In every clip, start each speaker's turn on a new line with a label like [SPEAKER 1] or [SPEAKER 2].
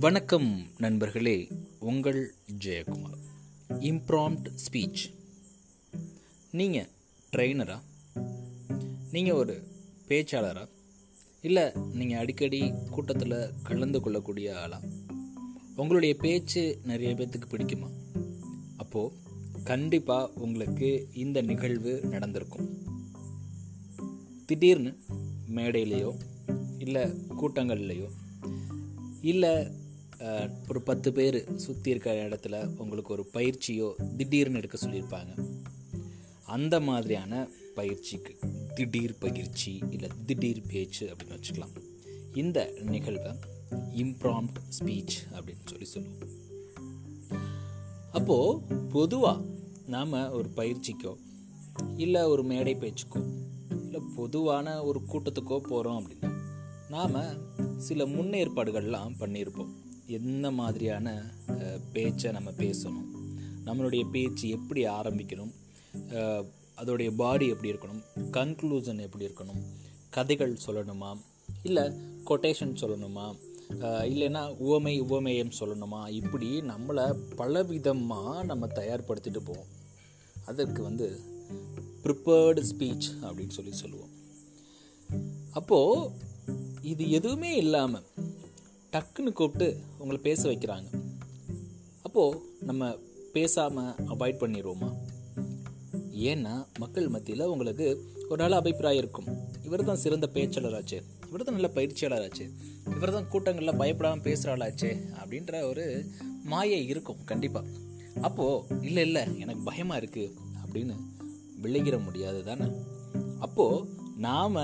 [SPEAKER 1] வணக்கம் நண்பர்களே உங்கள் ஜெயக்குமார். இம்ப்ராம்ட் ஸ்பீச் நீங்கள் ட்ரெயினரா நீங்கள் ஒரு பேச்சாளரா? இல்லை நீங்கள் அடிக்கடி கூட்டத்தில் கலந்து கொள்ளக்கூடிய ஆளா? உங்களுடைய பேச்சு நிறைய பேர்த்துக்கு பிடிக்குமா? அப்போது கண்டிப்பாக உங்களுக்கு இந்த நிகழ்வு நடந்திருக்கும். திடீர்னு மேடையிலையோ இல்லை கூட்டங்கள்லையோ இல்லை ஒரு பத்து பேர் சுற்றி இருக்கிற இடத்துல உங்களுக்கு ஒரு பயிற்சியோ திடீர்னு எடுக்க சொல்லியிருப்பாங்க. அந்த மாதிரியான பயிற்சிக்கு திடீர் பயிற்சி இல்லை திடீர் பேச்சு அப்படின்னு வச்சுக்கலாம். இந்த நிகழ்வை இம்ப்ராம்ட் ஸ்பீச் அப்படின்னு சொல்லி சொல்லுவோம். அப்போது பொதுவாக நாம் ஒரு பயிற்சிக்கோ இல்லை ஒரு மேடை பேச்சுக்கோ இல்லை பொதுவான ஒரு கூட்டத்துக்கோ போகிறோம் அப்படின்னா நாம் சில முன்னேற்பாடுகள்லாம் பண்ணியிருப்போம். என்ன மாதிரியான பேச்சை நம்ம பேசணும்? நம்மளுடைய பேச்சு எப்படி ஆரம்பிக்கணும்? அதோடைய பாடி எப்படி இருக்கணும்? கன்க்ளூசன் எப்படி இருக்கணும்? கதைகள் சொல்லணுமா? இல்லை கொட்டேஷன் சொல்லணுமா? இல்லைன்னா உவமை உவமேயம் சொல்லணுமா? இப்படி நம்மளை பலவிதமாக நம்ம தயார்படுத்திட்டு போவோம். அதற்கு வந்து ப்ரிப்பேர்டு ஸ்பீச் அப்படின்னு சொல்லி சொல்லுவோம். அப்போது இது எதுவுமே இல்லாமல் டக்குன்னு கூப்பிட்டு உங்களை பேச வைக்கிறாங்க. அப்போது நம்ம பேசாமல் அவாய்ட் பண்ணிடுவோமா? ஏன்னா மக்கள் மத்தியில் உங்களுக்கு ஒரு நல்ல அபிப்பிராயம் இருக்கும். இவர் தான் சிறந்த பேச்சாளராச்சு. இவர் தான் நல்ல பயிற்சியாளராச்சு. இவர் தான் கூட்டங்களில் பயப்படாமல் பேசுகிறாளாச்சே அப்படின்ற ஒரு மாயை இருக்கும் கண்டிப்பாக அப்போது இல்லை இல்லை எனக்கு பயமாக இருக்குது அப்படின்னு விளைகிற முடியாது தானே? அப்போது நாம்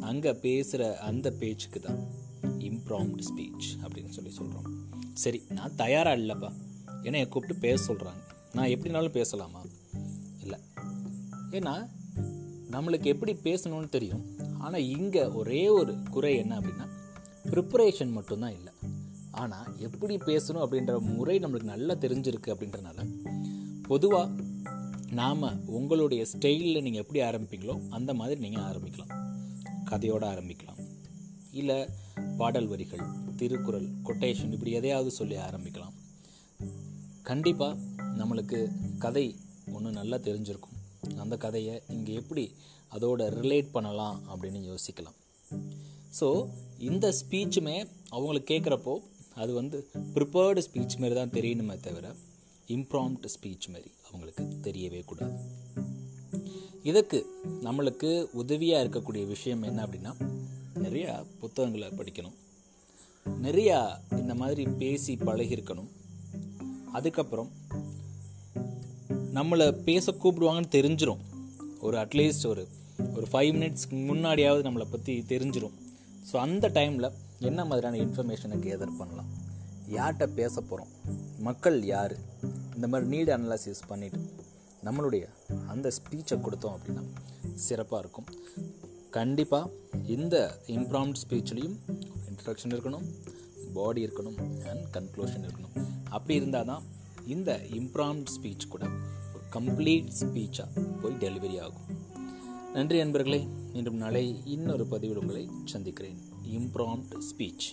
[SPEAKER 1] அங்கே பேசுகிற அந்த பேச்சுக்கு தான் இம்ப்ராம்ட் ஸ்பீச் அப்படின்னு சொல்லி சொல்கிறோம் சரி நான் தயாராக இல்லைப்பா. ஏன்னா என் கூப்பிட்டு பேச சொல்கிறாங்க நான் எப்படினாலும் பேசலாமா? இல்லை. ஏன்னா நம்மளுக்கு எப்படி பேசணும்னு தெரியும். ஆனால் இங்கே ஒரே ஒரு குறை என்ன அப்படின்னா ப்ரிப்பரேஷன் மட்டும்தான் இல்லை. ஆனால் எப்படி பேசணும் அப்படின்ற முறை நம்மளுக்கு நல்லா தெரிஞ்சிருக்கு அப்படின்றனால பொதுவாக நாம் உங்களுடைய ஸ்டைலில் நீங்கள் எப்படி ஆரம்பிப்பீங்களோ அந்த மாதிரி நீங்கள் ஆரம்பிக்கலாம். கதையோடு ஆரம்பிக்கலாம். இல்லை பாடல் வரிகள் திருக்குறள் கொட்டேஷன் இப்படி எதையாவது சொல்லி ஆரம்பிக்கலாம். கண்டிப்பாக நம்மளுக்கு கதை ஒன்று நல்லா தெரிஞ்சிருக்கும். அந்த கதையை இங்கே எப்படி அதோட ரிலேட் பண்ணலாம் அப்படின்னு யோசிக்கலாம். ஸோ இந்த ஸ்பீச்சுமே அவங்களுக்கு கேட்குறப்போ அது வந்து ப்ரிப்பேர்டு ஸ்பீச் மாரி தான் தெரியணுமே தவிர இம்ப்ராம்ட் ஸ்பீச் மாரி அவங்களுக்கு தெரியவே கூடாது. இதுக்கு நம்மளுக்கு உதவியாக இருக்கக்கூடிய விஷயம் என்ன அப்படின்னா நிறையா புத்தகங்களை படிக்கணும். நிறையா இந்த மாதிரி பேசி பழகிருக்கணும் அதுக்கப்புறம் நம்மளை பேச கூப்பிடுவாங்கன்னு தெரிஞ்சிடும் ஒரு அட்லீஸ்ட் ஒரு ஒரு ஃபைவ் மினிட்ஸ்க்கு முன்னாடியாவது நம்மளை பற்றி தெரிஞ்சிடும் ஸோ அந்த டைமில் என்ன மாதிரியான இன்ஃபர்மேஷனை கேதர் பண்ணலாம்? யார்கிட்ட பேச போகிறோம் மக்கள் யார்? இந்த மாதிரி நீட் அனலைசிஸ் பண்ணிவிட்டு நம்மளுடைய அந்த ஸ்பீச்சை கொடுத்தோம் அப்படின்னா சிறப்பாக இருக்கும். கண்டிப்பாக இந்த இம்ப்ராம்ட் ஸ்பீச்லேயும் இன்ட்ரடக்ஷன் இருக்கணும் பாடி இருக்கணும் அண்ட் கன்க்ளூஷன் இருக்கணும். அப்படி இருந்தால் தான் இந்த இம்ப்ராம்ட் ஸ்பீச் கூட ஒரு கம்ப்ளீட் ஸ்பீச்சாக போய் டெலிவரி ஆகும். நன்றி நண்பர்களே மீண்டும் நாளை இன்னொரு பதிவில் உங்களை சந்திக்கிறேன். இம்ப்ராம்ட் ஸ்பீச்